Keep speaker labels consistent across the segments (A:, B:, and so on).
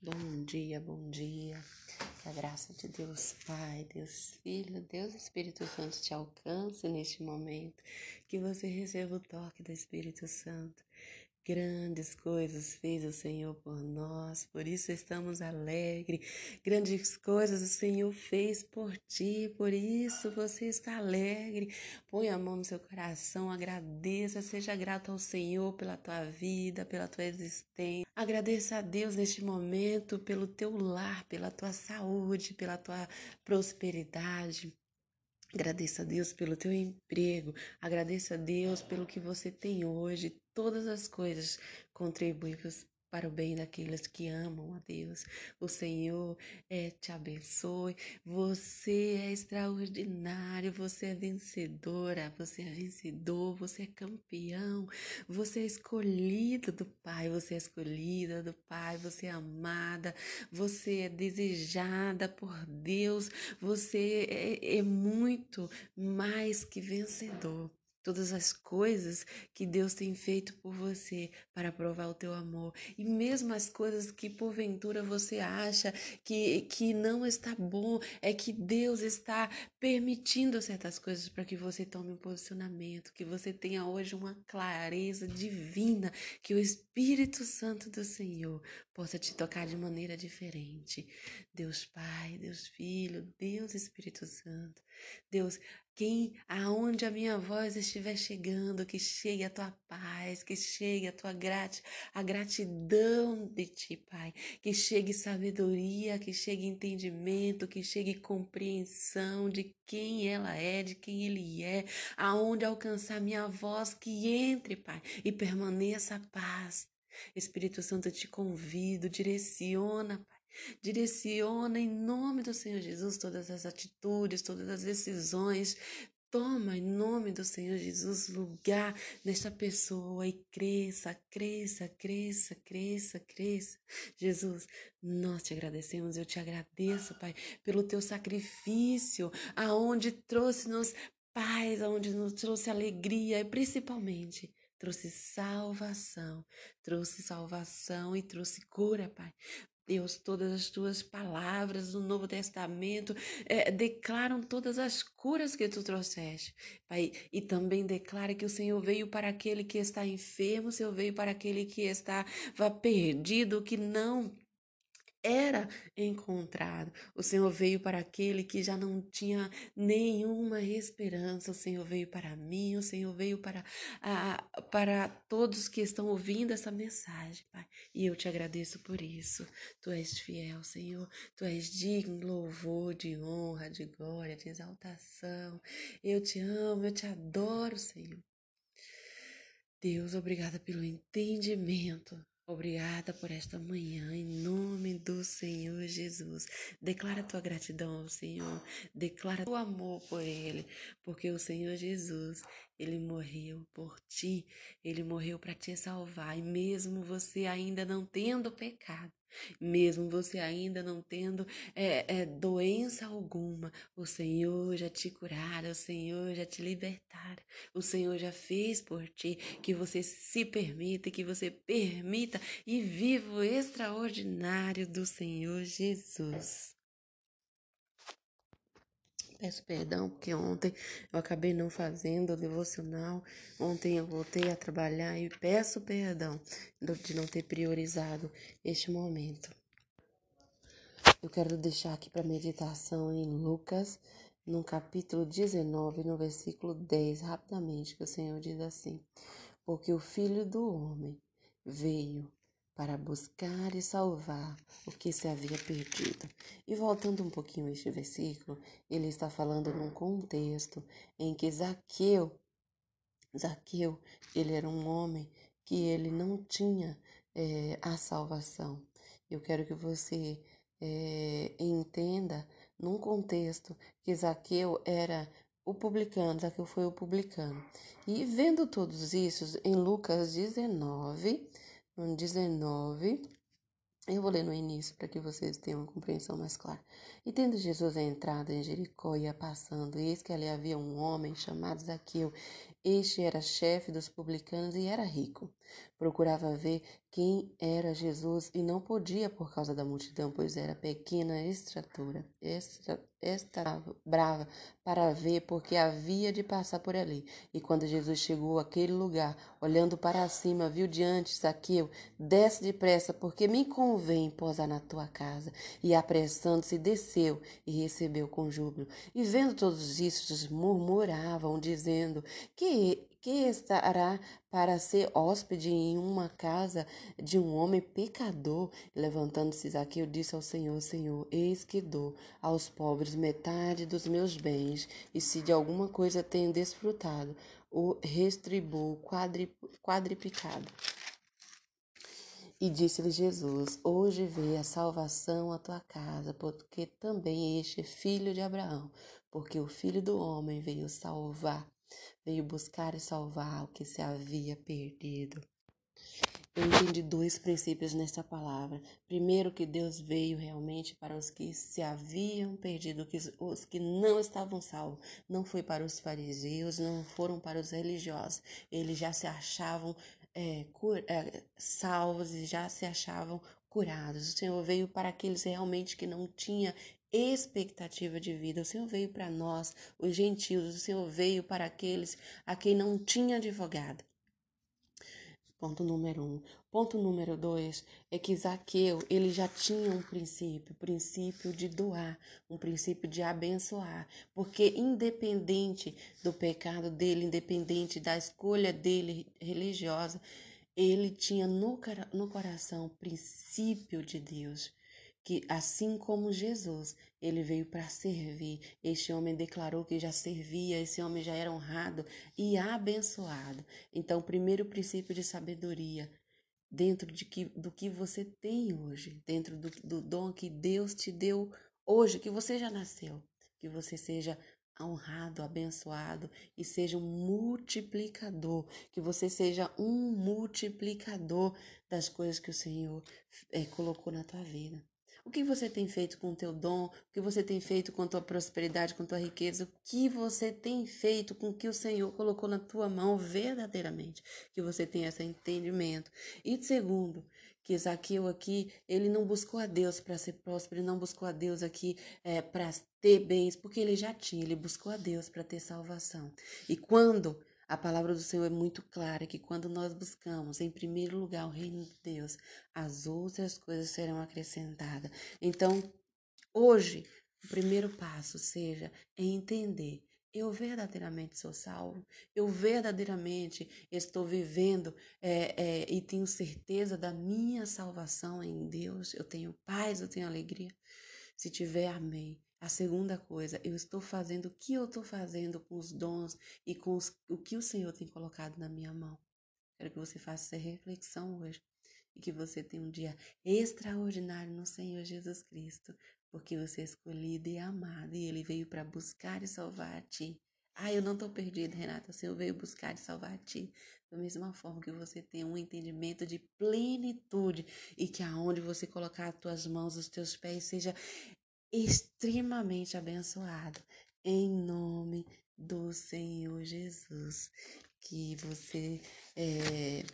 A: Bom dia, bom dia. Que a graça de Deus Pai, Deus Filho, Deus Espírito Santo te alcance neste momento. Que você receba o toque do Espírito Santo. Grandes coisas fez o Senhor por nós, por isso estamos alegres. Grandes coisas o Senhor fez por ti, por isso você está alegre. Põe a mão no seu coração, agradeça, seja grato ao Senhor pela tua vida, pela tua existência. Agradeça a Deus neste momento pelo teu lar, pela tua saúde, pela tua prosperidade. Agradeça a Deus pelo teu emprego, agradeça a Deus pelo que você tem hoje. Todas as coisas contribuem para o bem daqueles que amam a Deus. O Senhor é, te abençoe. Você é extraordinário, você é vencedora, você é vencedor, você é campeão, você é escolhido do Pai, você é escolhida do Pai, você é amada, você é desejada por Deus, você é, é muito mais que vencedor todas as coisas que Deus tem feito por você para provar o teu amor. E mesmo as coisas que porventura você acha que, que não está bom, é que Deus está permitindo certas coisas para que você tome um posicionamento, que você tenha hoje uma clareza divina, que o Espírito Santo do Senhor possa te tocar de maneira diferente. Deus Pai, Deus Filho, Deus Espírito Santo. Deus, quem, aonde a minha voz estiver chegando, que chegue a tua paz, que chegue a tua grat a gratidão de ti, Pai, que chegue sabedoria, que chegue entendimento, que chegue compreensão de quem ela é, de quem ele é, aonde alcançar minha voz, que entre, Pai, e permaneça a paz. Espírito Santo, eu te convido, direciona, Pai Direciona em nome do Senhor Jesus todas as atitudes, todas as decisões. Toma em nome do Senhor Jesus lugar nesta pessoa e cresça, cresça, cresça, cresça, cresça. Jesus, nós te agradecemos, eu te agradeço, Pai, pelo teu sacrifício, aonde trouxe-nos paz, aonde nos trouxe alegria e principalmente trouxe salvação, trouxe salvação e trouxe cura, Pai. Deus, todas as tuas palavras do Novo Testamento é, declaram todas as curas que tu trouxeste, Pai. E também declara que o Senhor veio para aquele que está enfermo, o Senhor veio para aquele que estava perdido, que não era encontrado. O Senhor veio para aquele que já não tinha nenhuma esperança. O Senhor veio para mim, o Senhor veio para, a, para todos que estão ouvindo essa mensagem, Pai. E eu te agradeço por isso. Tu és fiel, Senhor. Tu és digno de louvor, de honra, de glória, de exaltação. Eu te amo, eu te adoro, Senhor. Deus, obrigada pelo entendimento Obrigada por esta manhã, em nome do Senhor Jesus. Declara tua gratidão ao Senhor, declara teu amor por Ele, porque o Senhor Jesus, Ele morreu por ti, Ele morreu para te salvar, e mesmo você ainda não tendo pecado, mesmo você ainda não tendo é, é, doença alguma, o Senhor já te curara, o Senhor já te libertara, o Senhor já fez por ti que você se permita, que você permita e viva o extraordinário do Senhor Jesus. Peço perdão porque ontem eu acabei não fazendo o devocional. Ontem eu voltei a trabalhar e peço perdão de não ter priorizado este momento. Eu quero deixar aqui para meditação em Lucas, no capítulo 19, no versículo 10, rapidamente, que o Senhor diz assim: Porque o Filho do Homem veio para buscar e salvar o que se havia perdido. E voltando um pouquinho a este versículo, ele está falando num contexto em que Zaqueu, Zaqueu, ele era um homem que ele não tinha é, a salvação. Eu quero que você é, entenda num contexto que Zaqueu era o publicano, Zaqueu foi o publicano. E vendo todos isso em Lucas 19, no 19, Eu vou ler no início para que vocês tenham uma compreensão mais clara. E tendo Jesus entrado em Jericó e ia passando, eis que ali havia um homem chamado Zaqueu. Este era chefe dos publicanos e era rico. Procurava ver quem era Jesus e não podia por causa da multidão, pois era pequena estrutura, extra, extra brava para ver, porque havia de passar por ali. E quando Jesus chegou àquele lugar, olhando para cima, viu diante Zaqueu, desce depressa, porque me convém posar na tua casa. E apressando-se, desceu e recebeu com júbilo. E vendo todos isso, murmuravam, dizendo: Que que estará para ser hóspede em uma casa de um homem pecador? Levantando-se Zaqueu, disse ao Senhor: Senhor, eis que dou aos pobres metade dos meus bens, e se de alguma coisa tenho desfrutado, o restribuo quadriplicado. E disse-lhe Jesus: Hoje veio a salvação à tua casa, porque também este é filho de Abraão, porque o filho do homem veio salvar veio buscar e salvar o que se havia perdido. Eu entendi dois princípios nessa palavra. Primeiro, que Deus veio realmente para os que se haviam perdido, os que não estavam salvos. Não foi para os fariseus, não foram para os religiosos. Eles já se achavam é, é, salvos e já se achavam curados. O Senhor veio para aqueles realmente que não tinham expectativa de vida. O Senhor veio para nós, os gentios, o Senhor veio para aqueles a quem não tinha advogado. Ponto número um. Ponto número dois é que Zaqueu ele já tinha um princípio, o princípio de doar, um princípio de abençoar, porque independente do pecado dele, independente da escolha dele religiosa, ele tinha no, no coração o princípio de Deus que assim como Jesus, ele veio para servir. Este homem declarou que já servia, esse homem já era honrado e abençoado. Então, primeiro princípio de sabedoria, dentro de que, do que você tem hoje, dentro do, do dom que Deus te deu hoje, que você já nasceu, que você seja honrado, abençoado e seja um multiplicador, que você seja um multiplicador das coisas que o Senhor é, colocou na tua vida. O que você tem feito com o teu dom? O que você tem feito com a tua prosperidade, com a tua riqueza? O que você tem feito com o que o Senhor colocou na tua mão verdadeiramente? Que você tenha esse entendimento. E segundo, que Zaqueu aqui, ele não buscou a Deus para ser próspero, ele não buscou a Deus aqui é, para ter bens, porque ele já tinha, ele buscou a Deus para ter salvação. E quando a palavra do Senhor é muito clara que quando nós buscamos em primeiro lugar o reino de Deus, as outras coisas serão acrescentadas. Então, hoje, o primeiro passo seja entender eu verdadeiramente sou salvo, eu verdadeiramente estou vivendo é, é, e tenho certeza da minha salvação em Deus, eu tenho paz, eu tenho alegria. Se tiver, amém. A segunda coisa, eu estou fazendo o que eu estou fazendo com os dons e com os, o que o Senhor tem colocado na minha mão. Quero que você faça essa reflexão hoje e que você tenha um dia extraordinário no Senhor Jesus Cristo, porque você é escolhido e amado e Ele veio para buscar e salvar a ti. Ah, eu não estou perdida, Renata. O Senhor veio buscar e salvar a ti. Da mesma forma que você tenha um entendimento de plenitude e que aonde você colocar as tuas mãos, os teus pés, seja extremamente abençoado. Em nome do Senhor Jesus. Que você é,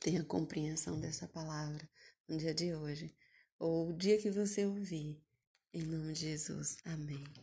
A: tenha compreensão dessa palavra no dia de hoje, ou o dia que você ouvir. Em nome de Jesus. Amém.